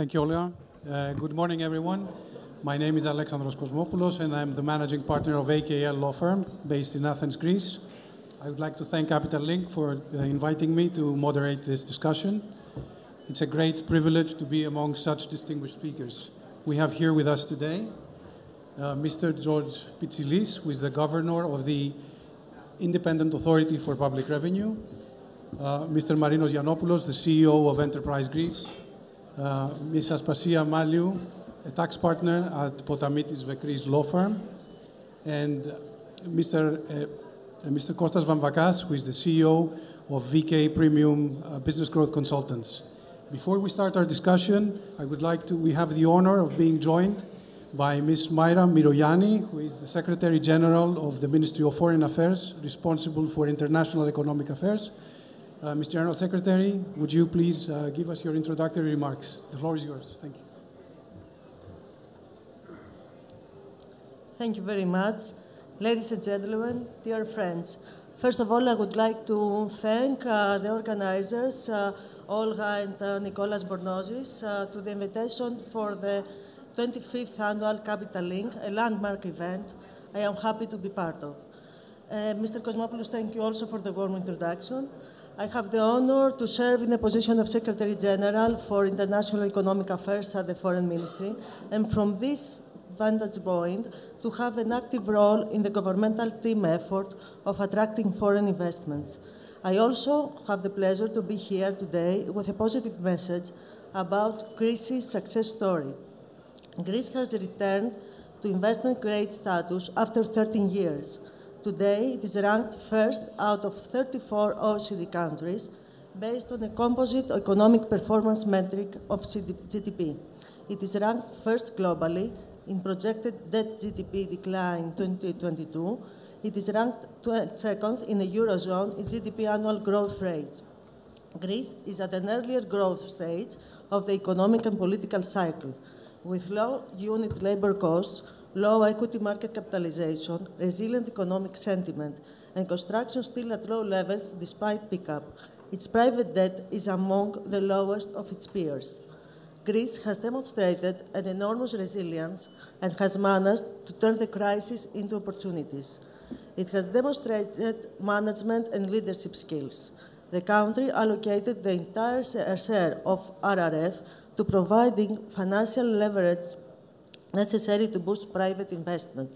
Thank you, Olga. Uh, good morning, everyone. My name is Alexandros Kosmopoulos, and I'm the managing partner of AKL Law Firm based in Athens, Greece. I would like to thank Capital Link for uh, inviting me to moderate this discussion. It's a great privilege to be among such distinguished speakers. We have here with us today uh, Mr. George Pitsilis, who is the governor of the Independent Authority for Public Revenue, uh, Mr. Marinos Giannopoulos, the CEO of Enterprise Greece, uh, Ms. Aspasia Malliou, a tax partner at Potamitis Vekris law firm, and Mr. Uh, Mr. Costas Vamvakas, who is the CEO of VK Premium uh, Business Growth Consultants. Before we start our discussion, I would like to, we have the honor of being joined by Ms. Maira Myrogianni, who is the Secretary General of the Ministry of Foreign Affairs, responsible for international economic affairs. Uh, Mr. General Secretary, would you please uh, give us your introductory remarks? The floor is yours. Thank you. Thank you very much. Ladies and gentlemen, dear friends, first of all, I would like to thank uh, the organizers, uh, Olga and uh, Nicolas Bornozis, uh, to the invitation for the 25th annual Capital Link, a landmark event I am happy to be part of. Uh, Mr. Kosmopoulos, thank you also for the warm introduction. I have the honor to serve in the position of Secretary General for International Economic Affairs at the Foreign Ministry, and from this vantage point, to have an active role in the governmental team effort of attracting foreign investments. I also have the pleasure to be here today with a positive message about Greece's success story. Greece has returned to investment grade status after 13 years. Today, it is ranked first out of 34 OECD countries based on a composite economic performance metric of GDP. It is ranked first globally in projected debt GDP decline 2022. It is ranked second in the Eurozone in GDP annual growth rate. Greece is at an earlier growth stage of the economic and political cycle, with low unit labor costs, low equity market capitalization, resilient economic sentiment, and construction still at low levels despite pickup. Its private debt is among the lowest of its peers. Greece has demonstrated an enormous resilience and has managed to turn the crisis into opportunities. It has demonstrated management and leadership skills. The country allocated the entire share of RRF to providing financial leverage necessary to boost private investment.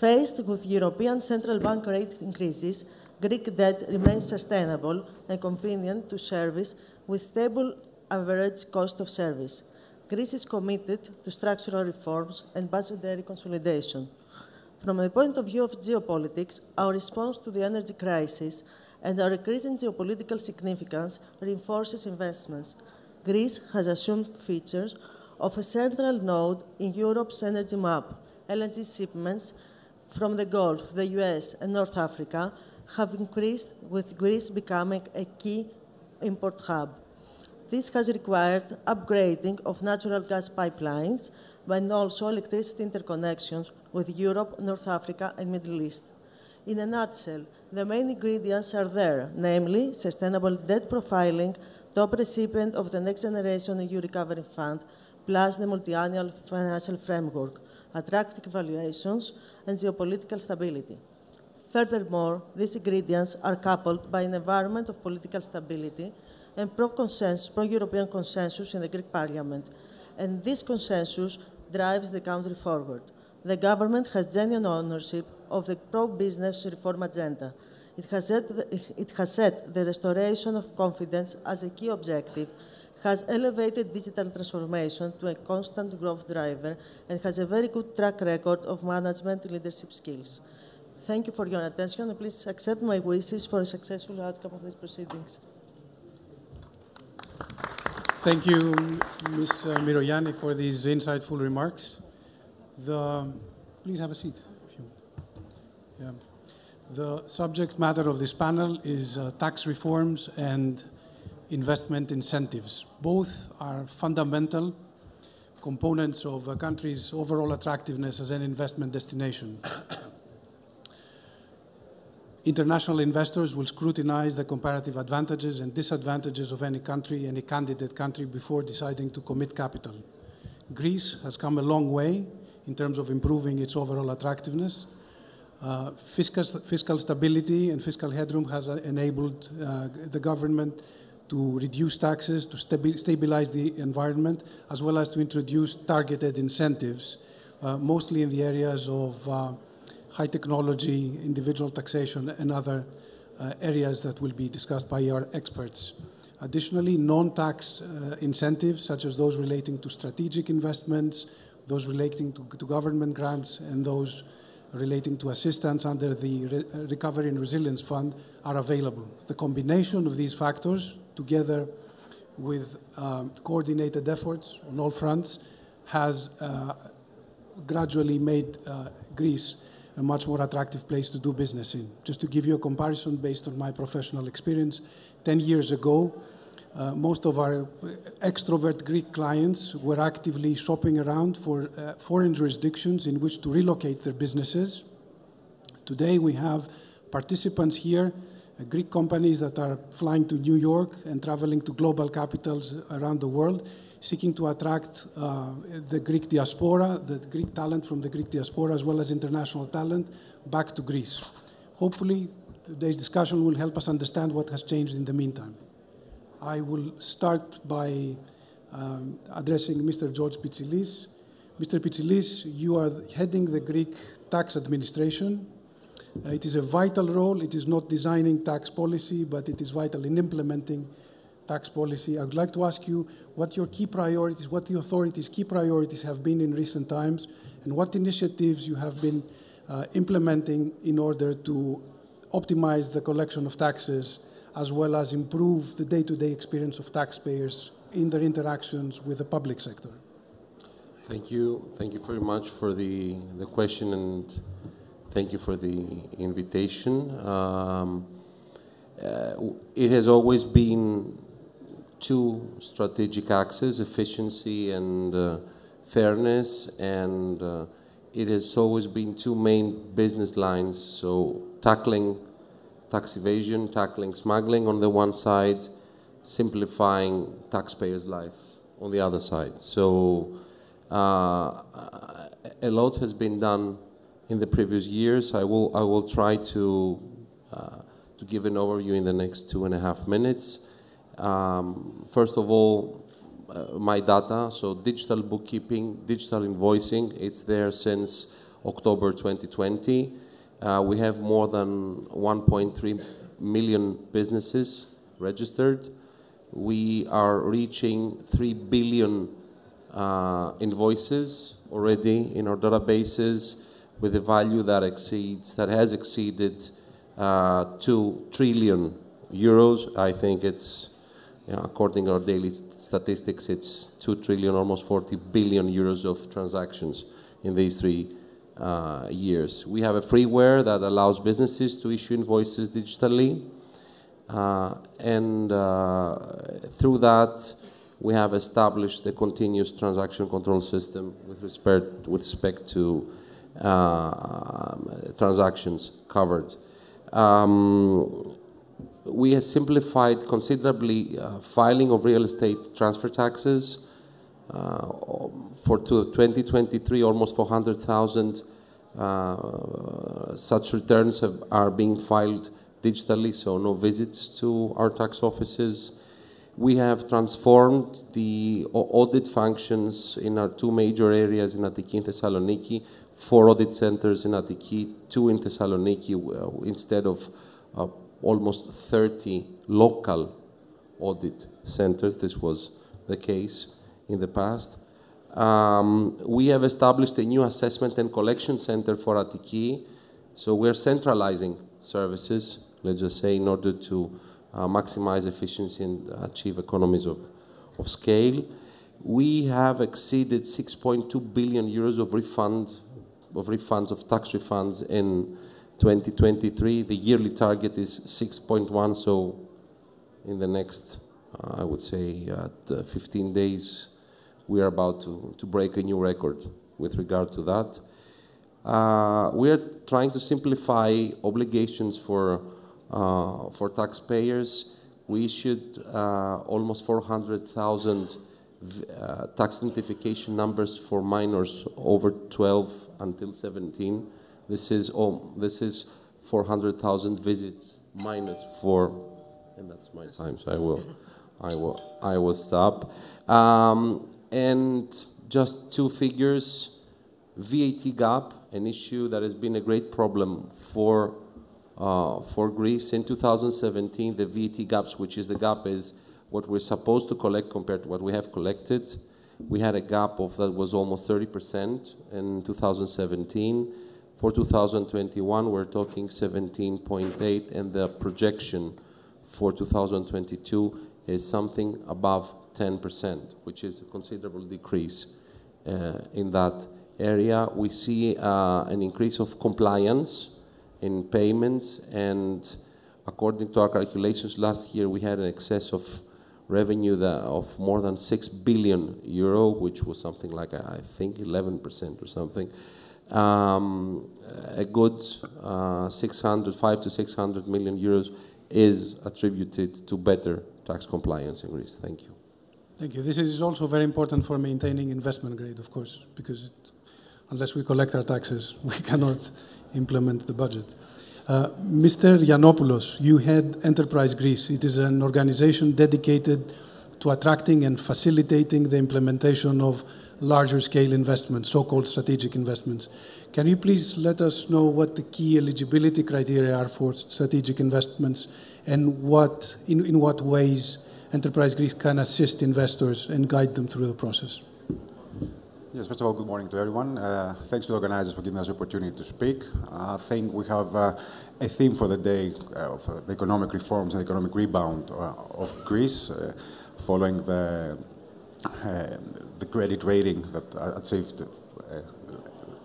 Faced with European Central Bank rate increases, Greek debt remains sustainable and convenient to service with stable average cost of service. Greece is committed to structural reforms and budgetary consolidation. From the point of view of geopolitics, our response to the energy crisis and our increasing geopolitical significance reinforces investments. Greece has assumed features of a central node in Europe's energy map. LNG shipments from the Gulf, the US, and North Africa have increased, with Greece becoming a key import hub. This has required upgrading of natural gas pipelines, but also electricity interconnections with Europe, North Africa, and Middle East. In a nutshell, the main ingredients are there, namely sustainable debt profiling, top recipient of the Next Generation EU Recovery Fund, plus the multi-annual financial framework, attractive valuations, and geopolitical stability. Furthermore, these ingredients are coupled by an environment of political stability and pro-consensus, pro-European consensus in the Greek parliament, and this consensus drives the country forward. The government has genuine ownership of the pro-business reform agenda. It has, set the, it has set the restoration of confidence as a key objective has elevated digital transformation to a constant growth driver and has a very good track record of management leadership skills. Thank you for your attention and please accept my wishes for a successful outcome of these proceedings. Thank you, Ms. Myrogianni, for these insightful remarks. The, please have a seat. If you, Yeah. The subject matter of this panel is uh, tax reforms and investment incentives. Both are fundamental components of a country's overall attractiveness as an investment destination. International investors will scrutinize the comparative advantages and disadvantages of any country, any candidate country, before deciding to commit capital. Greece has come a long way in terms of improving its overall attractiveness. Uh, fiscal, fiscal, stability and fiscal headroom has uh, enabled uh, the government to reduce taxes, to stabi stabilize the environment, as well as to introduce targeted incentives, uh, mostly in the areas of uh, high technology, individual taxation, and other uh, areas that will be discussed by our experts. Additionally, non-tax uh, incentives, such as those relating to strategic investments, those relating to, to government grants, and those relating to assistance under the Re Recovery and Resilience Fund, are available. The combination of these factors, together with um, coordinated efforts on all fronts, has uh, gradually made uh, Greece a much more attractive place to do business in. Just to give you a comparison based on my professional experience, 10 years ago, uh, most of our extrovert Greek clients were actively shopping around for uh, foreign jurisdictions in which to relocate their businesses. Today, we have participants here, Greek companies that are flying to New York and traveling to global capitals around the world seeking to attract uh, the Greek diaspora, the Greek talent from the Greek diaspora, as well as international talent back to Greece. Hopefully, today's discussion will help us understand what has changed in the meantime. I will start by um, addressing Mr. George Pitsilis. Mr. Pitsilis, you are heading the Greek tax administration. Uh, it is a vital role. It is not designing tax policy, but it is vital in implementing tax policy. I would like to ask you what your key priorities, what the authorities' key priorities have been in recent times, and what initiatives you have been uh, implementing in order to optimize the collection of taxes as well as improve the day-to-day experience of taxpayers in their interactions with the public sector. Thank you. Thank you very much for the, the question and thank you for the invitation. Um, uh, it has always been two strategic axes efficiency and uh, fairness, and uh, it has always been two main business lines. So, tackling tax evasion, tackling smuggling on the one side, simplifying taxpayers' life on the other side. So, uh, a lot has been done in the previous years. I will, I will try to, uh, to give an overview in the next two and a half minutes. Um, first of all, uh, my data, so digital bookkeeping, digital invoicing, it's there since October 2020. Uh, we have more than 1.3 million businesses registered. We are reaching 3 billion uh, invoices already in our databases with a value that exceeds, that has exceeded uh, 2 trillion euros. I think it's yeah, according to our daily statistics, it's 2 trillion, almost 40 billion euros of transactions in these three uh, years. We have a freeware that allows businesses to issue invoices digitally. Uh, and uh, through that, we have established a continuous transaction control system with respect, with respect to transactions covered. Um, we have simplified considerably uh, filing of real estate transfer taxes. Uh, for 2023, almost 400,000 uh, such returns have, are being filed digitally, so no visits to our tax offices. We have transformed the audit functions in our two major areas in Attiki and Thessaloniki, four audit centers in Attiki, two in Thessaloniki, uh, instead of uh, almost 30 local audit centers. This was the case in the past. Um, we have established a new assessment and collection center for Attiki. So we're centralizing services, let's just say, in order to uh, maximize efficiency and achieve economies of, of scale. We have exceeded 6.2 billion euros of refund of refunds of tax refunds in 2023. The yearly target is 6.1, so in the next, uh, I would say, at uh, 15 days, we are about to, to break a new record with regard to that. Uh, we are trying to simplify obligations for, uh, for taxpayers. We issued uh, almost 400,000 uh, tax identification numbers for minors over 12 until 17. This is, oh, this is 400,000 visits minus for, and that's my time, so I will, I will, I will stop. Um, and just two figures, VAT gap, an issue that has been a great problem for, uh, for Greece. In 2017, the VAT gaps, which is the gap is what we're supposed to collect compared to what we have collected. We had a gap of that was almost 30% in 2017. For 2021, we're talking 17.8, and the projection for 2022 is something above 10%, which is a considerable decrease uh, in that area. We see uh, an increase of compliance in payments, and according to our calculations, last year we had an excess of revenue of more than 6 billion euro, which was something like, I think, 11% or something. Um, a good uh, 600, 5 to 600 million euros is attributed to better tax compliance in Greece. Thank you. Thank you. This is also very important for maintaining investment grade, of course, because it, unless we collect our taxes, we cannot implement the budget. Uh, Mr. Giannopoulos, you head Enterprise Greece. It is an organization dedicated to attracting and facilitating the implementation of larger scale investments, so called strategic investments. Can you please let us know what the key eligibility criteria are for strategic investments and what, in, in what ways Enterprise Greece can assist investors and guide them through the process? Yes, first of all, good morning to everyone. Uh, thanks to the organizers for giving us the opportunity to speak. I think we have uh, a theme for the day uh, of uh, the economic reforms and economic rebound uh, of Greece following the, the credit rating that achieved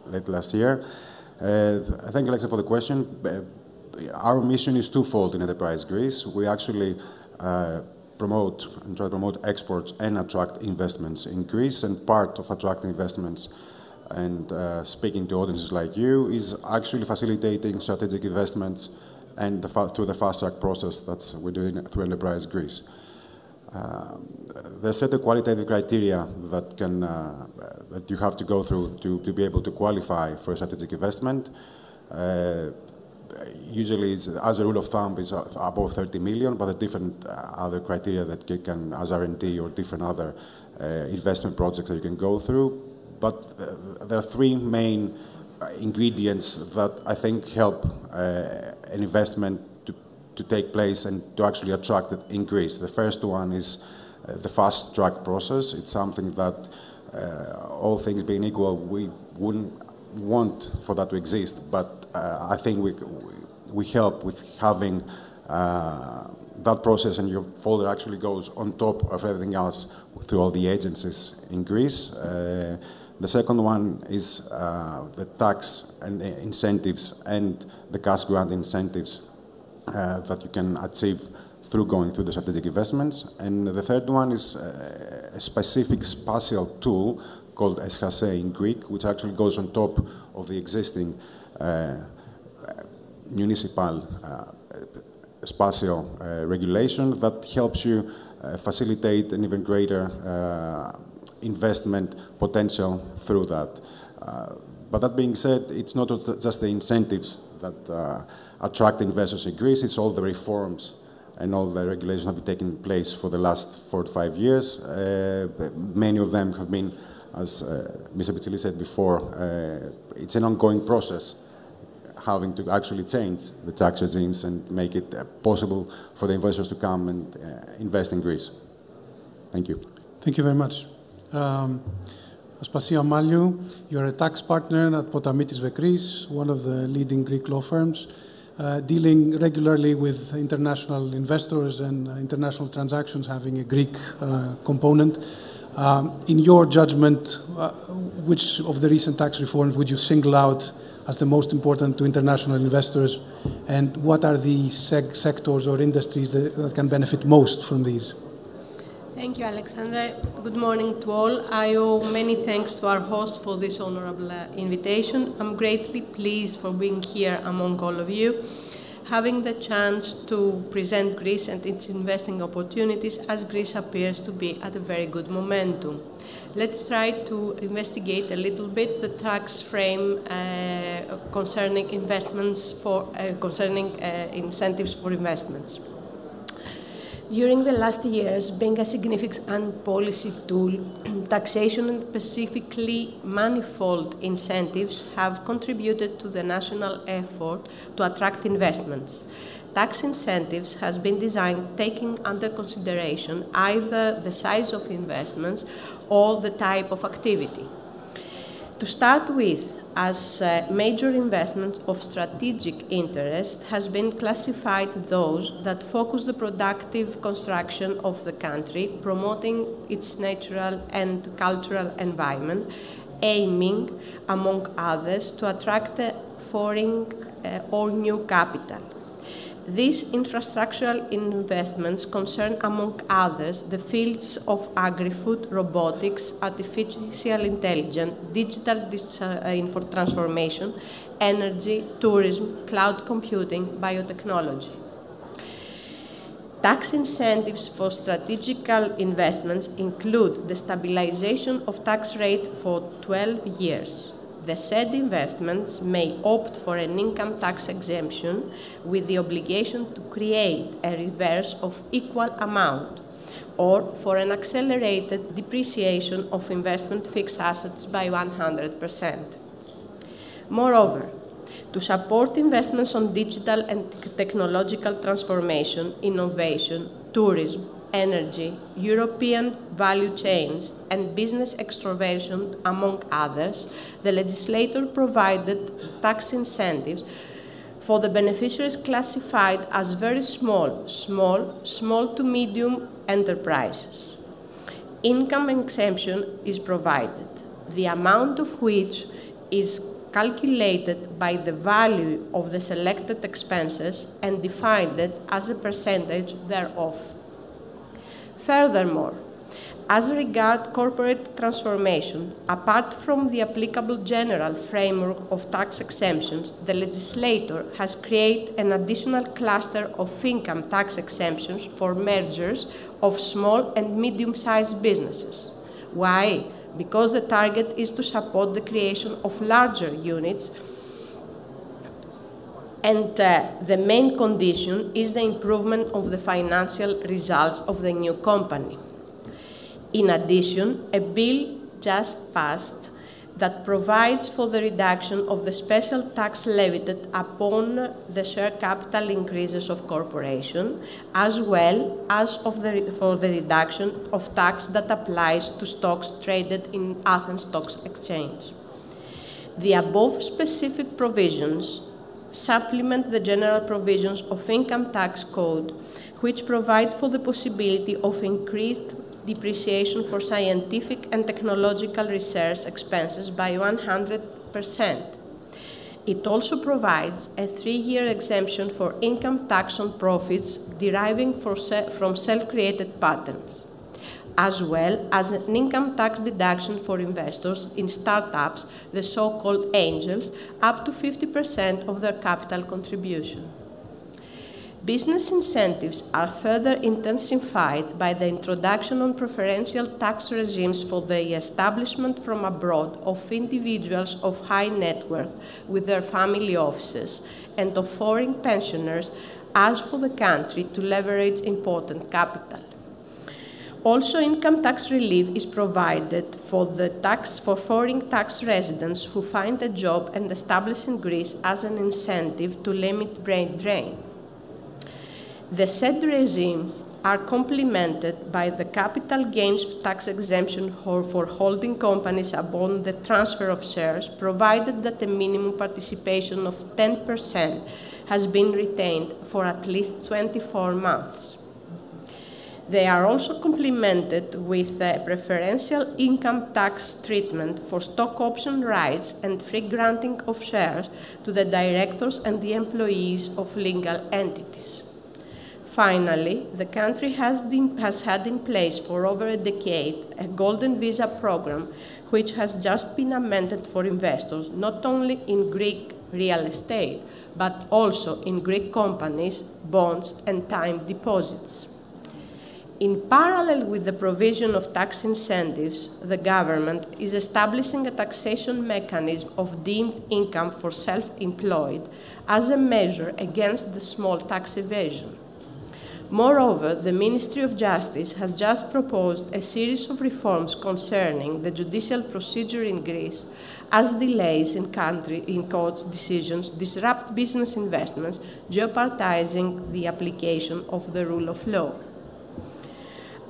late last year. I thank Alexa, for the question. our mission is twofold in Enterprise Greece. We actually promote and try to promote exports and attract investments in Greece. And part of attracting investments and uh, speaking to audiences like you is actually facilitating strategic investments and the through the fast track process that we're doing through Enterprise Greece. Um, there's certain qualitative criteria that can uh, that you have to go through to, to be able to qualify for a strategic investment. Uh, usually, as a rule of thumb, is above 30 million, but there are different uh, other criteria that you can, as R&D or different other uh, investment projects that you can go through. But uh, there are three main ingredients that I think help an investment to, to take place and to actually attract it increase. The first one is the fast track process. It's something that, all things being equal, we wouldn't want for that to exist, but uh, I think we, we help with having uh, that process and your folder actually goes on top of everything else through all the agencies in Greece. Uh, the second one is uh, the tax and the incentives and the cash grant incentives uh, that you can achieve through going through the strategic investments. And the third one is uh, a specific spatial tool called SHASE in Greek, which actually goes on top of the existing uh, municipal uh, spatial uh, regulation that helps you facilitate an even greater investment potential through that. but that being said, it's not just the incentives that attract investors in Greece, it's all the reforms and all the regulations that have been taking place for the last four to five years. Uh, many of them have been, as uh, Mr. Pitsili said before, uh, it's an ongoing process having to actually change the tax regimes and make it uh, possible for the investors to come and uh, invest in Greece. Thank you. Thank you very much. Um, Aspasia Malliou, you're a tax partner at Potamitis Vekris, one of the leading Greek law firms, uh, dealing regularly with international investors and uh, international transactions having a Greek uh, component. Um, in your judgment, uh, which of the recent tax reforms would you single out as the most important to international investors, and what are the sectors or industries that, that, can benefit most from these? Thank you, Alexandra. Good morning to all. I owe many thanks to our host for this honorable uh, invitation. I'm greatly pleased for being here among all of you, having the chance to present Greece and its investing opportunities as Greece appears to be at a very good momentum. Let's try to investigate a little bit the tax frame uh, concerning investments for uh, concerning uh, incentives for investments. During the last years, being a significant policy tool, taxation and specifically manifold incentives have contributed to the national effort to attract investments. Tax incentives has been designed taking under consideration either the size of investments or the type of activity. To start with, as uh, major investments of strategic interest has been classified those that focus the productive construction of the country, promoting its natural and cultural environment, aiming, among others, to attract foreign uh, or new capital. These infrastructural investments concern, among others, the fields of agri-food, robotics, artificial intelligence, digital uh, transformation, energy, tourism, cloud computing, biotechnology. Tax incentives for strategical investments include the stabilization of tax rate for 12 years, the said investments may opt for an income tax exemption with the obligation to create a reverse of equal amount or for an accelerated depreciation of investment fixed assets by 100%. Moreover, to support investments on digital and technological transformation, innovation, tourism, energy, European value chains, and business extroversion, among others, the legislator provided tax incentives for the beneficiaries classified as very small, small, small to medium enterprises. Income exemption is provided, the amount of which is calculated by the value of the selected expenses and defined as a percentage thereof. Furthermore, as regard corporate transformation, apart from the applicable general framework of tax exemptions, the legislator has created an additional cluster of income tax exemptions for mergers of small and medium-sized businesses. Why? Because the target is to support the creation of larger units and uh, the main condition is the improvement of the financial results of the new company. In addition, a bill just passed that provides for the reduction of the special tax levied upon the share capital increases of corporation, as well as the, for the reduction of tax that applies to stocks traded in Athens Stocks Exchange. The above specific provisions supplement the general provisions of income tax code, which provide for the possibility of increased depreciation for scientific and technological research expenses by 100%. It also provides a three-year exemption for income tax on profits deriving from self-created patents as well as an income tax deduction for investors in startups, the so called angels, up to 50% of their capital contribution. Business incentives are further intensified by the introduction of preferential tax regimes for the establishment from abroad of individuals of high net worth with their family offices and of foreign pensioners as for the country to leverage important capital. Also, income tax relief is provided for the tax for foreign tax residents who find a job and establish in Greece as an incentive to limit brain drain. The said regimes are complemented by the capital gains tax exemption for holding companies upon the transfer of shares, provided that a minimum participation of 10% has been retained for at least 24 months. They are also complemented with a preferential income tax treatment for stock option rights and free granting of shares to the directors and the employees of legal entities. Finally, the country has, has, had in place for over a decade a golden visa program which has just been amended for investors not only in Greek real estate but also in Greek companies, bonds, and time deposits. In parallel with the provision of tax incentives, the government is establishing a taxation mechanism of deemed income for self employed as a measure against the small tax evasion. Moreover, the Ministry of Justice has just proposed a series of reforms concerning the judicial procedure in Greece as delays in, country, in courts' decisions disrupt business investments, jeopardizing the application of the rule of law.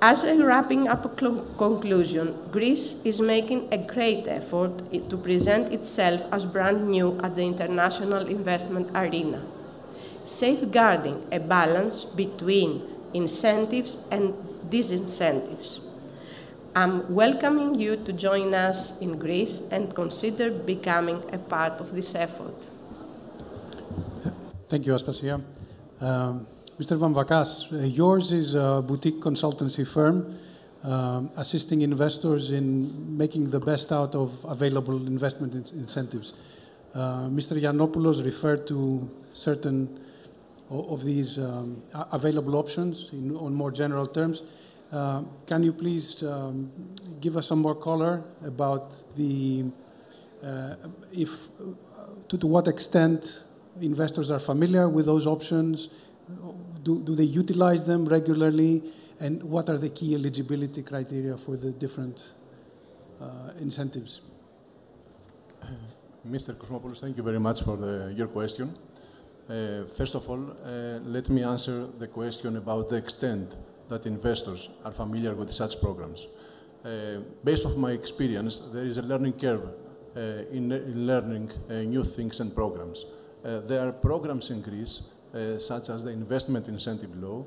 As a wrapping up conclusion, Greece is making a great effort to present itself as brand new at the international investment arena safeguarding a balance between incentives and disincentives. I'm welcoming you to join us in Greece and consider becoming a part of this effort. Thank you, Aspasia. Um, Mr. Vamvakas, uh, yours is a boutique consultancy firm um, assisting investors in making the best out of available investment in incentives. Uh, Mr. Giannopoulos referred to certain of these um, available options in, on more general terms. Uh, can you please um, give us some more color about the uh, if to, to what extent investors are familiar with those options? Do, do they utilize them regularly? And what are the key eligibility criteria for the different uh, incentives? Mr. Kosmopoulos, thank you very much for the, your question. Uh, first of all, uh, let me answer the question about the extent that investors are familiar with such programs. Uh, based on my experience, there is a learning curve uh, in, in, learning uh, new things and programs. Uh, there are programs in Greece, such as the Investment Incentive Law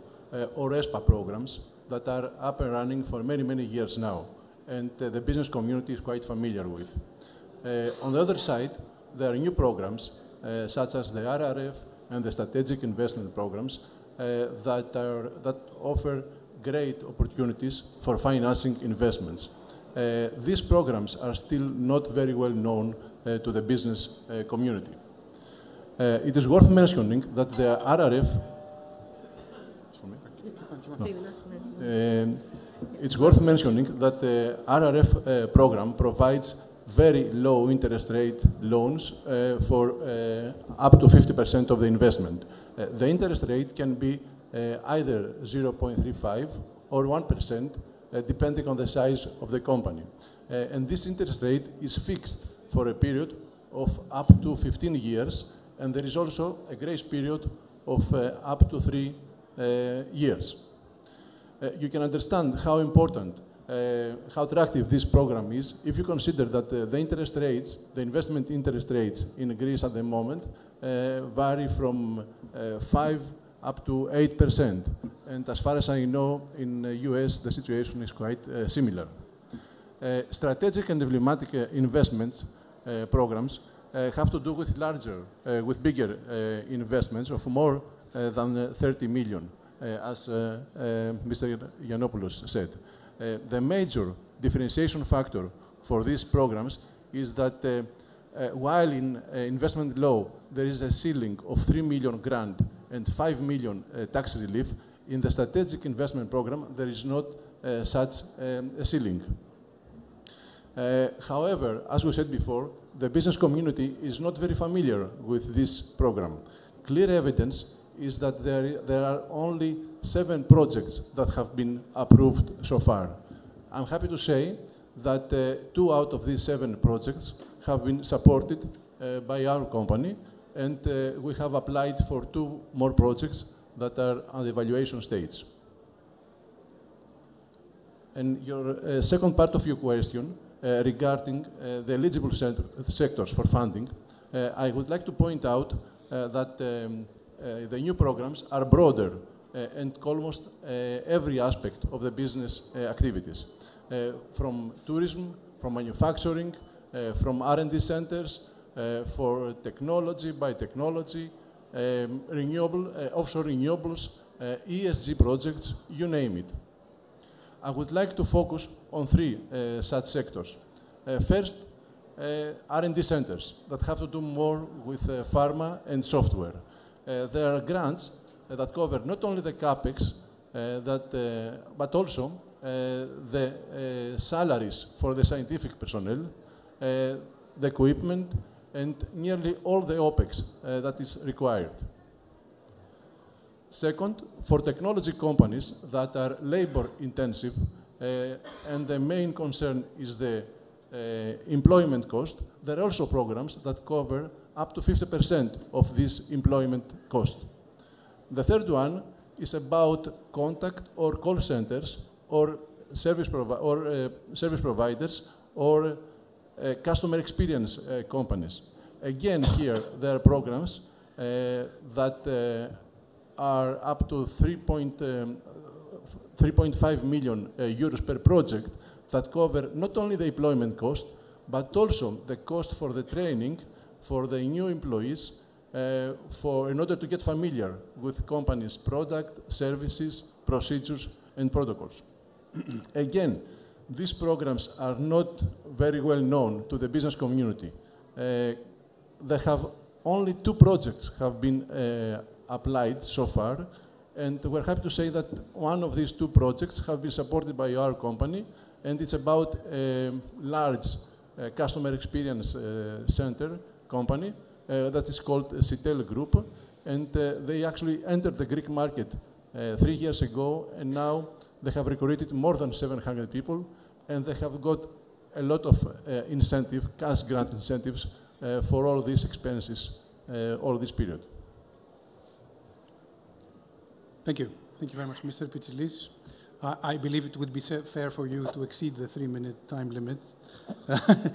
or ESPA programs, that are up and running for many, many years now, and the business community is quite familiar with. on the other side, there are new programs, such as the RRF and the strategic investment programs uh, that, are, that offer great opportunities for financing investments. Uh, these programs are still not very well known uh, to the business uh, community. Uh, it is worth mentioning that the RRF no. Um, it's worth mentioning that the RRF uh, program provides very low interest rate loans uh, for uh, up to 50% of the investment. The interest rate can be either 0.35 or 1%, uh, depending on the size of the company. And this interest rate is fixed for a period of up to 15 years, and there is also a grace period of uh, up to three uh, years. Uh, you can understand how important uh, how attractive this program is if you consider that uh, the interest rates, the investment interest rates in Greece at the moment uh, vary from 5 up to 8%. And as far as I know, in the US, the situation is quite similar. strategic and emblematic investments programs Eh, have to do with larger, eh, with bigger eh, investments of more than 30 million, as Mr. Giannopoulos said. The major differentiation factor for these programs is that while in investment law there is a ceiling of 3 million grant and 5 million tax relief, in the strategic investment program there is not such a ceiling. However, as we said before, the business community is not very familiar with this program. Clear evidence is that there, there are only seven projects that have been approved so far. I'm happy to say that uh, two out of these seven projects have been supported uh, by our company, and uh, we have applied for two more projects that are at the evaluation stage. And your uh, second part of your question regarding uh, the eligible sectors for funding, I would like to point out that um, uh, the new programs are broader uh, and almost uh, every aspect of the business activities, from tourism, from manufacturing, from R&D centers, for technology, biotechnology, um, renewable, offshore renewables, uh, ESG projects, you name it. I would like to focus on three uh, such sectors. Uh, first, uh, R&D centers that have to do more with pharma and software. There are grants that cover not only the capex, that, but also the salaries for the scientific personnel, the equipment, and nearly all the OPEX uh, that is required. Second, for technology companies that are labor intensive, and the main concern is the uh, employment cost, there are also programs that cover up to 50% of this employment cost. The third one is about contact or call centers or service, provi- or, uh, service providers or uh, customer experience uh, companies. Again, here there are programs uh, that uh, are up to 3 point, um, 3.5 million uh, euros per project that cover not only the employment cost, but also the cost for the training for the new employees uh, for, in order to get familiar with companies' product, services, procedures, and protocols. Again, these programs are not very well known to the business community. Uh, there have only two projects have been uh, applied so far, and we're happy to say that one of these two projects have been supported by our company, and it's about a large uh, customer experience uh, center company uh, that is called Sitel Group, and uh, they actually entered the Greek market uh, three years ago, and now they have recruited more than 700 people, and they have got a lot of uh, incentive, cash grant incentives for all these expenses all this period. Thank you. Thank you very much, Mr. Pitsilis. I I believe it would be fair for you to exceed the three-minute time limit.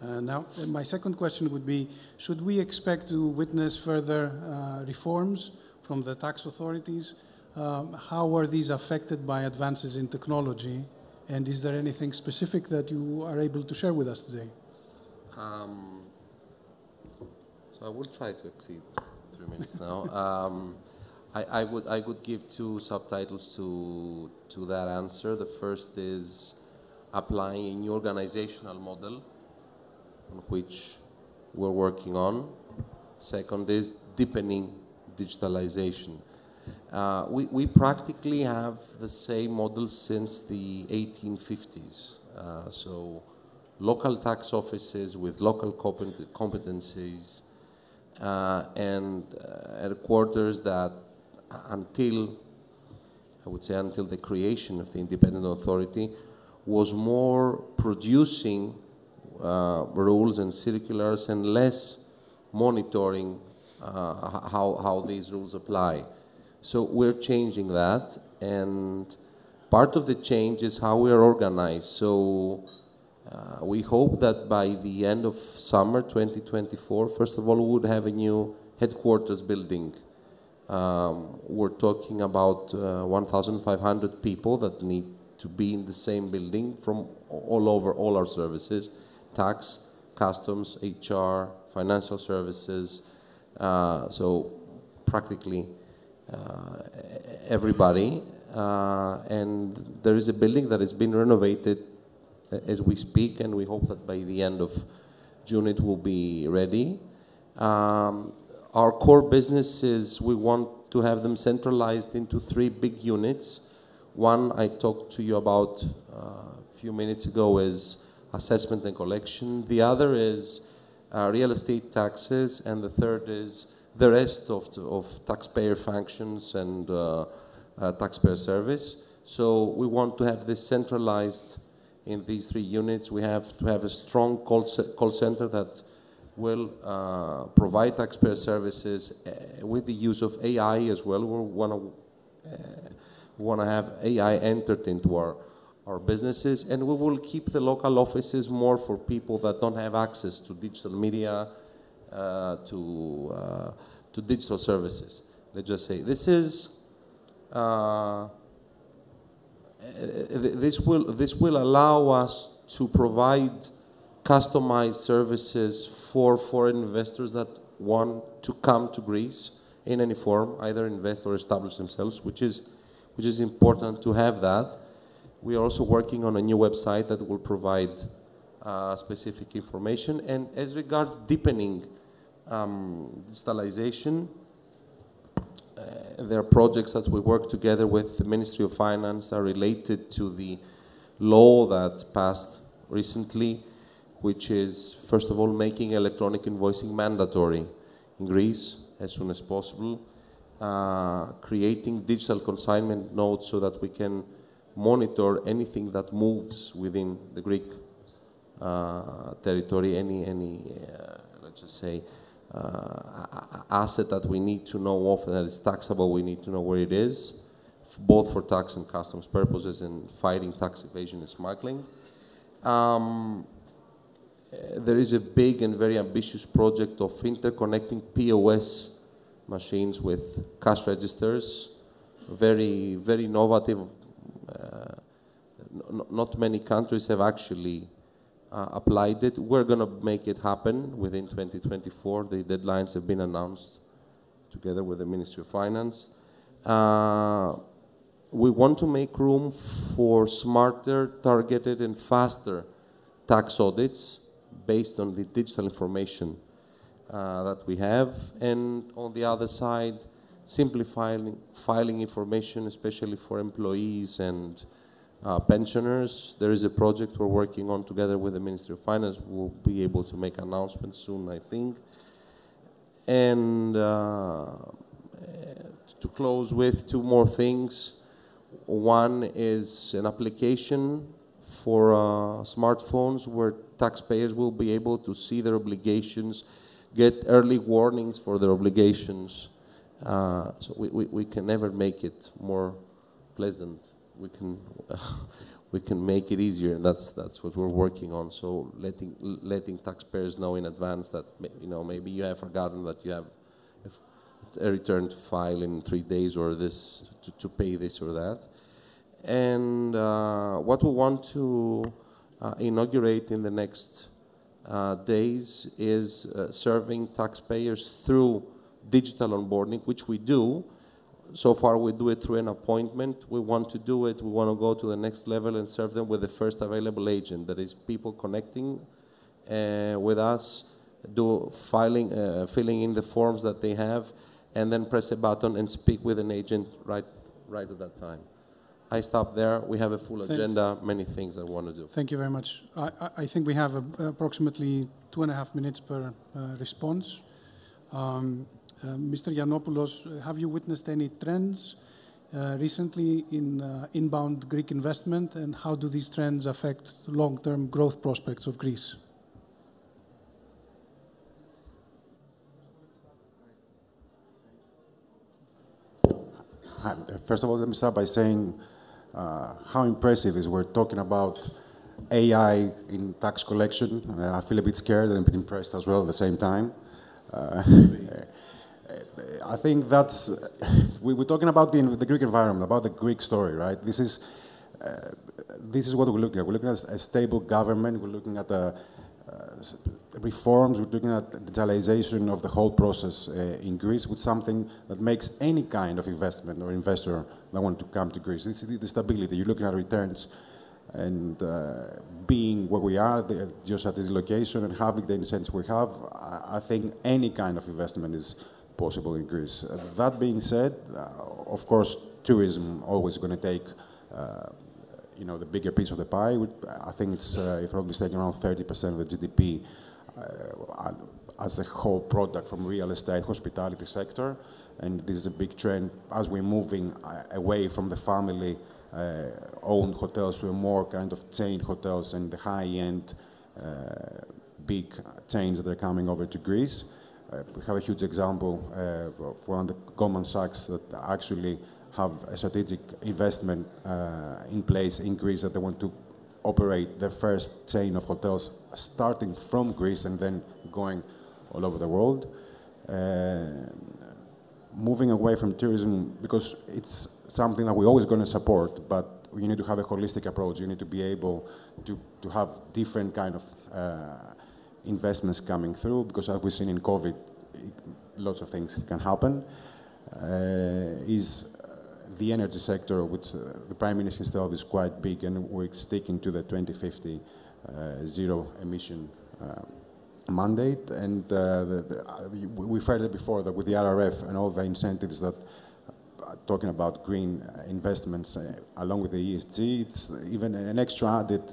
Uh, Now, uh, my second question would be, should we expect to witness further uh, reforms from the tax authorities? Um, How are these affected by advances in technology? And is there anything specific that you are able to share with us today? Um, so I will try to exceed three minutes now. Um, I, I would I would give two subtitles to to that answer. The first is applying a new organizational model on which we're working on. Second is deepening digitalization. Uh, we, we practically have the same model since the 1850s. Uh, so local tax offices with local compet- competencies uh, and uh, headquarters that uh, until, I would say until the creation of the independent authority, was more producing uh, rules and circulars and less monitoring uh, how, how these rules apply. So we're changing that, and part of the change is how we are organized. So uh, we hope that by the end of summer 2024, first of all, we would have a new headquarters building. Um, we're talking about uh, 1,500 people that need to be in the same building from all over all our services tax, customs, HR, financial services. Uh, so practically uh, everybody. Uh, and there is a building that has been renovated as we speak, and we hope that by the end of June it will be ready. Um, our core business is we want to have them centralized into three big units. One I talked to you about uh, a few minutes ago is assessment and collection. The other is uh, real estate taxes, and the third is the rest of, of taxpayer functions and uh, uh, taxpayer service. So we want to have this centralized in these three units. We have to have a strong call, call center that will uh, provide taxpayer services uh, with the use of AI as well. We want to uh, want to have AI entered into our our businesses, and we will keep the local offices more for people that don't have access to digital media, uh, to uh, to digital services. Let's just say this is. Uh, this will this will allow us to provide customized services for foreign investors that want to come to Greece in any form, either invest or establish themselves, which is, which is important to have that. We are also working on a new website that will provide uh, specific information. And as regards deepening um, digitalization, uh, there are projects that we work together with the Ministry of Finance are related to the law that passed recently, which is, first of all, making electronic invoicing mandatory in Greece as soon as possible, uh, creating digital consignment nodes so that we can monitor anything that moves within the Greek uh, territory, any, any uh, let's just say, uh, asset that we need to know of and that is taxable, we need to know where it is, both for tax and customs purposes and fighting tax evasion and smuggling. Um, there is a big and very ambitious project of interconnecting POS machines with cash registers. Very, very innovative. Uh, not many countries have actually uh, applied it. We're going to make it happen within 2024. The deadlines have been announced together with the Ministry of Finance. Uh, we want to make room for smarter, targeted, and faster tax audits based on the digital information uh, that we have. And on the other side, simplifying filing information, especially for employees and uh, pensioners. There is a project we're working on together with the Ministry of Finance. We'll be able to make announcements soon, I think. And uh, to close with two more things. One is an application for uh, smartphones where taxpayers will be able to see their obligations, get early warnings for their obligations. Uh, so we, we, we can never make it more pleasant we can we can make it easier, and that's that's what we're working on. So letting letting taxpayers know in advance that you know maybe you have forgotten that you have a return to file in three days or this to, to pay this or that. And uh, what we want to uh, inaugurate in the next uh, days is serving taxpayers through digital onboarding, which we do so far we do it through an appointment. We want to do it, we want to go to the next level and serve them with the first available agent. That is people connecting uh, with us, do filing, uh, filling in the forms that they have, and then press a button and speak with an agent right, right at that time. I stop there. We have a full Thanks. agenda, many things I want to do. Thank you very much. I, I think we have a, approximately two and a half minutes per uh, response. Um, uh, Mr. Giannopoulos, uh, have you witnessed any trends uh, recently in inbound Greek investment, and how do these trends affect long-term growth prospects of Greece? First of all, let me start by saying uh, how impressive is we're talking about AI in tax collection. Uh, I feel a bit scared and a bit impressed as well at the same time. Uh, I think that's we, are talking about the, the Greek environment, about the Greek story, right? This is uh, this is what we're looking at. We're looking at a stable government. We're looking at uh, reforms. We're looking at digitalization of the whole process uh, in Greece, with something that makes any kind of investment or investor that want to come to Greece. This is the stability. You're looking at returns and uh, being where we are, the, just at this location, and having the incentives we have, I, I think any kind of investment is possible in Greece. Uh, that being said, uh, of course, tourism always going to take uh, you know, the bigger piece of the pie. I think it's, uh, if I'm not mistaken, around 30% of the GDP uh, as a whole product from real estate, hospitality sector. And this is a big trend as we're moving uh, away from the family owned hotels to more kind of chain hotels and the high end big chains that are coming over to Greece. Uh, we have a huge example uh, of one of the Goldman Sachs that actually have a strategic investment uh, in place in Greece that they want to operate the first chain of hotels starting from Greece and then going all over the world. Uh, moving away from tourism because it's something that we're always going to support, but you need to have a holistic approach. You need to be able to, to have different kind of uh, investments coming through because as we've seen in COVID, lots of things can happen. is the energy sector, which the Prime Minister himself is quite big, and we're sticking to the 2050 zero emission mandate. And uh, the, the, uh, we've heard it before that with the RRF and all the incentives that uh, talking about green investments uh, along with the ESG, it's even an extra added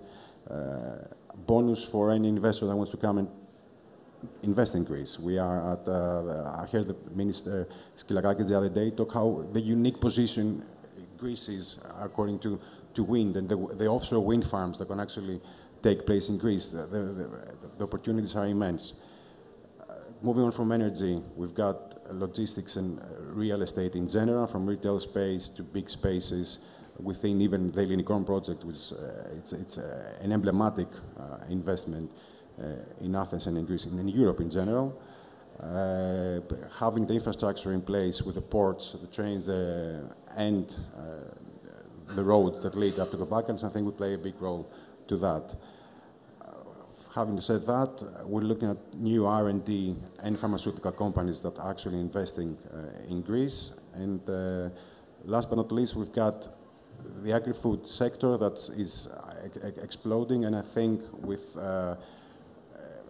uh, bonus for any investor that wants to come and invest in Greece. We are at, uh, I heard the Minister Skylakakis the other day talk how the unique position Greece is according to, to wind and the, the offshore wind farms that can actually take place in Greece. The, the, the opportunities are immense. Uh, moving on from energy, we've got logistics and uh, real estate in general, from retail space to big spaces within even the Ellinikon project, which uh, it's, it's uh, an emblematic uh, investment uh, in Athens and in Greece and in Europe in general. having the infrastructure in place with the ports, the trains, the, and the roads that lead up to the Balkans, I think would play a big role to that. Having said that, we're looking at new R&D and pharmaceutical companies that are actually investing uh, in Greece. And uh, last but not least, we've got the agri-food sector that is exploding, and I think with uh,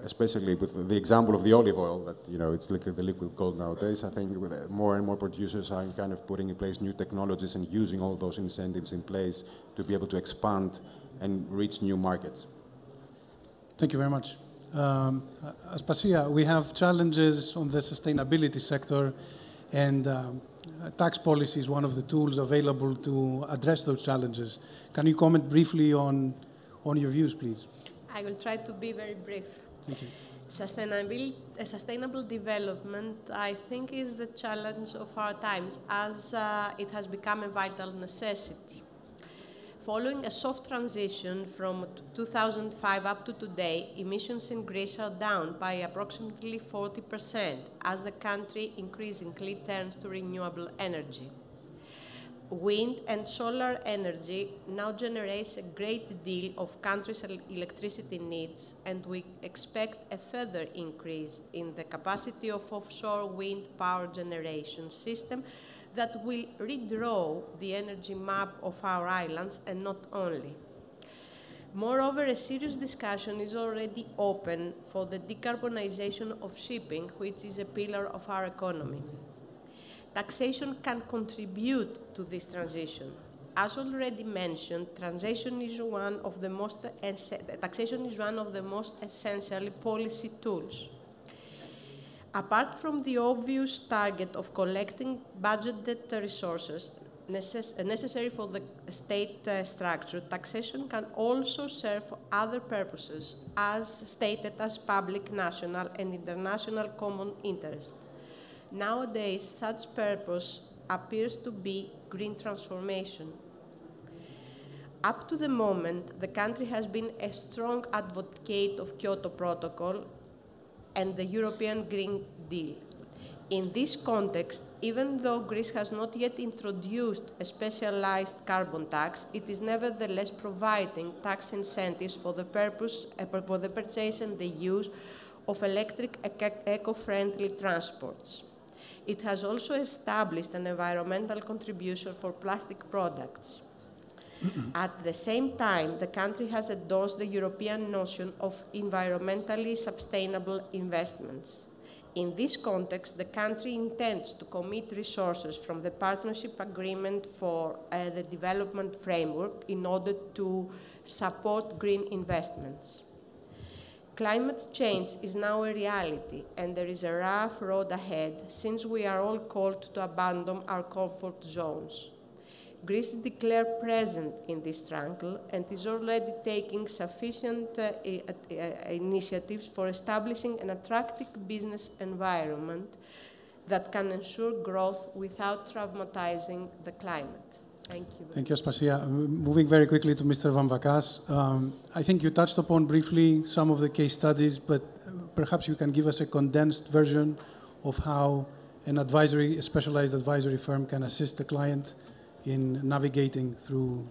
especially with the example of the olive oil, that you know it's liquid, the liquid gold nowadays. I think uh, more and more producers are kind of putting in place new technologies and using all those incentives in place to be able to expand and reach new markets. Thank you very much. Um, Aspasia, we have challenges on the sustainability sector, and um, tax policy is one of the tools available to address those challenges. Can you comment briefly on, on your views, please? I will try to be very brief. Sustainable development, I think, is the challenge of our times as uh, it has become a vital necessity. Following a soft transition from 2005 up to today, emissions in Greece are down by approximately 40% as the country increasingly turns to renewable energy. Wind and solar energy now generates a great deal of countries' electricity needs, and we expect a further increase in the capacity of offshore wind power generation system that will redraw the energy map of our islands and not only. Moreover, a serious discussion is already open for the decarbonization of shipping, which is a pillar of our economy. Taxation can contribute to this transition. As already mentioned, taxation is one of the most, taxation is one of the most essential policy tools. Apart from the obvious target of collecting budgeted resources necess necessary for the state uh, structure, taxation can also serve for other purposes, as stated as public, national, and international common interest. Nowadays, such purpose appears to be green transformation. Up to the moment, the country has been a strong advocate of Kyoto Protocol and the European Green Deal. In this context, even though Greece has not yet introduced a specialized carbon tax, it is nevertheless providing tax incentives for the purpose uh, for the purchase and the use of electric eco-friendly transports. It has also established an environmental contribution for plastic products. At the same time, the country has endorsed the European notion of environmentally sustainable investments. In this context, the country intends to commit resources from the Partnership Agreement for uh, the Development Framework in order to support green investments. Climate change is now a reality, and there is a rough road ahead since we are all called to abandon our comfort zones. Greece is declared present in this struggle and is already taking sufficient uh, uh, initiatives for establishing an attractive business environment that can ensure growth without traumatizing the climate. Thank you. Thank you, Aspasia. Moving very quickly to Mr. Vamvakas. Um, I think you touched upon briefly some of the case studies, but perhaps you can give us a condensed version of how an advisory, a specialized advisory firm can assist the client in navigating through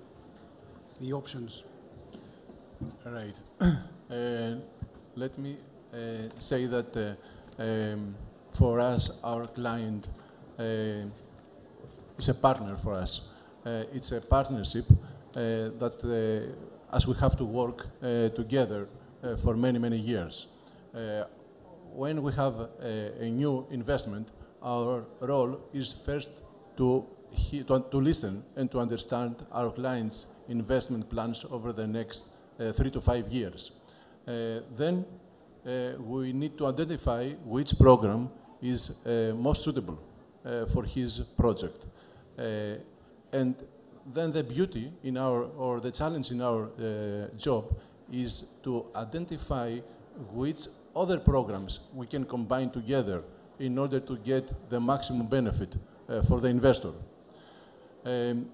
the options? All right. Uh, let me uh, say that uh, um, for us, our client uh, is a partner for us. Uh, it's a partnership uh, that, uh, as we have to work together for many, many years. when we have a, a new investment, our role is first to, to, to, listen and to understand our clients' investment plans over the next uh, three to five years. Uh, then uh, we need to identify which program is most suitable for his project. And then the beauty in our, or the challenge in our job is to identify which other programs we can combine together in order to get the maximum benefit uh, for the investor. Um,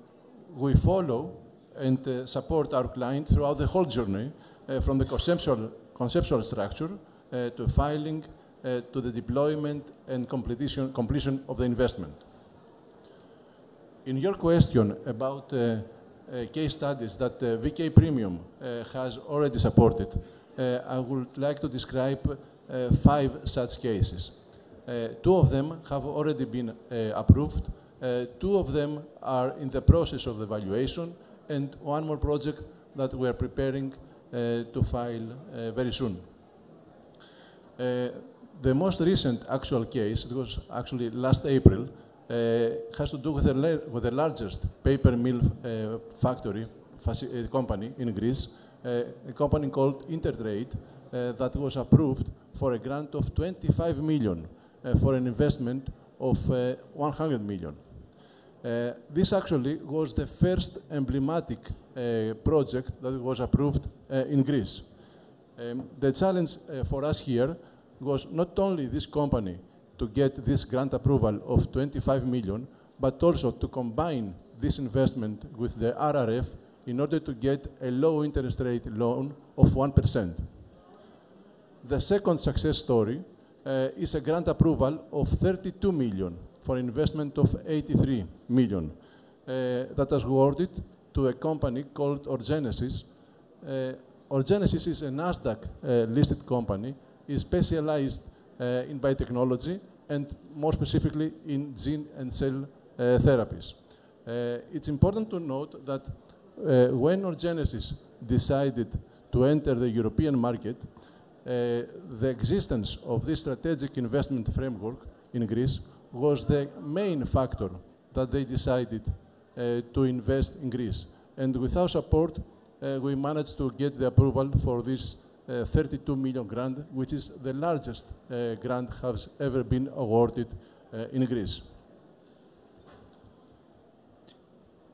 we follow and uh, support our client throughout the whole journey, uh, from the conceptual, conceptual structure uh, to filing uh, to the deployment and completion, completion of the investment. In your question about uh, case studies that VK Premium has already supported, I would like to describe five such cases. two of them have already been approved. two of them are in the process of evaluation, and one more project that we are preparing uh, to file uh, very soon. Uh, the most recent actual case, it was actually last April, has to do with the, with the largest paper mill factory company in Greece, a company called Intertrade, that was approved for a grant of 25 million for an investment of 100 million. Uh, this actually was the first emblematic uh, project that was approved uh, in Greece. Um, the challenge for us here was not only this company to get this grant approval of 25 million, but also to combine this investment with the RRF in order to get a low interest rate loan of 1%. The second success story uh, is a grant approval of 32 million for investment of 83 million uh, that was awarded to a company called Orgenesis. Uh, Orgenesis is a NASDAQ-listed uh, company, is specialized in biotechnology and more specifically in gene and cell therapies. it's important to note that when Orgenesis decided to enter the European market, uh, the existence of this strategic investment framework in Greece was the main factor that they decided uh, to invest in Greece. And without support, uh, we managed to get the approval for this uh, 32 million grant, which is the largest uh, grant has ever been awarded uh, in Greece.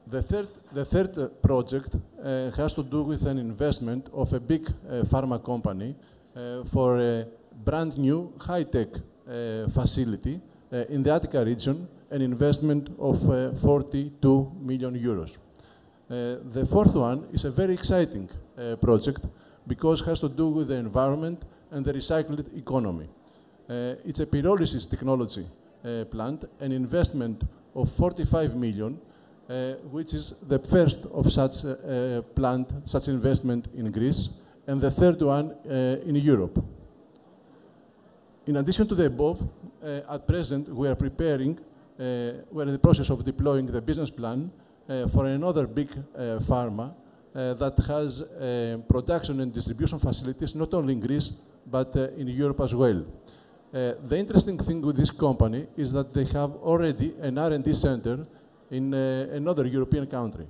The third, the third project has to do with an investment of a big pharma company for a brand new high-tech facility in the Attica region, an investment of uh, 42 million euros. The fourth one is a very exciting project because it has to do with the environment and the recycled economy. it's a pyrolysis technology plant, an investment of 45 million, uh, which is the first of such uh, plant, such investment in Greece, and the third one uh, in Europe. In addition to the above, uh, at present we are preparing, uh, we're in the process of deploying the business plan uh, for another big pharma that has production and distribution facilities not only in Greece, but in Europe as well. Uh, the interesting thing with this company is that they have already an R&D center in uh, another European country.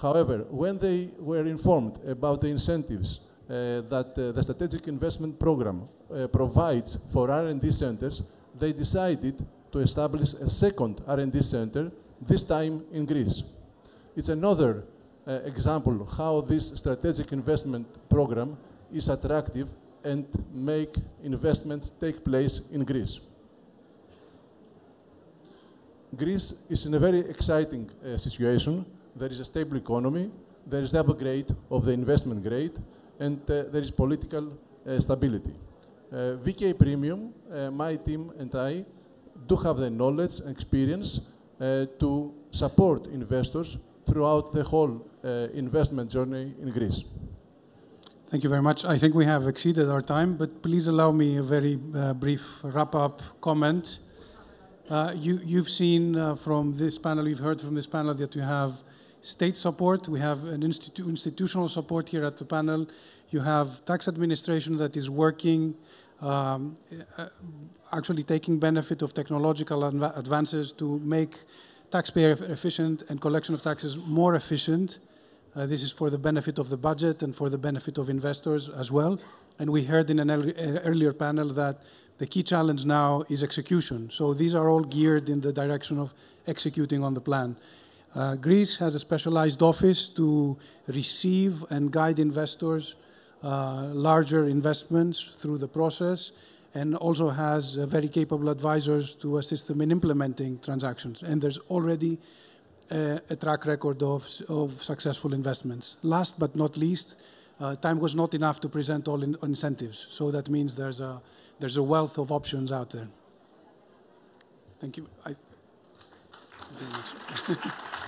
However, when they were informed about the incentives uh, that the strategic investment program uh, provides for R&D centers, they decided to establish a second R&D center, this time in Greece. It's another uh, example how this strategic investment program is attractive and make investments take place in Greece. Greece is in a very exciting uh, situation. There is a stable economy, there is the upgrade of the investment grade, and uh, there is political uh, stability. VK Premium, my team and I do have the knowledge and experience to support investors throughout the whole investment journey in Greece. Thank you very much. I think we have exceeded our time, but please allow me a very uh, brief wrap-up comment. Uh, you, you've seen uh, from this panel, you've heard from this panel that we have state support, we have an institu- institutional support here at the panel, you have tax administration that is working, um, uh, actually taking benefit of technological adva- advances to make taxpayer efficient and collection of taxes more efficient. Uh, this is for the benefit of the budget and for the benefit of investors as well. And we heard in an uh, earlier panel that the key challenge now is execution. So these are all geared in the direction of executing on the plan. Uh, Greece has a specialized office to receive and guide investors uh, larger investments through the process and also has uh, very capable advisors to assist them in implementing transactions. And there's already uh, a track record of, of successful investments. Last but not least, uh, time was not enough to present all in incentives. So that means there's a, there's a wealth of options out there. Thank you. I,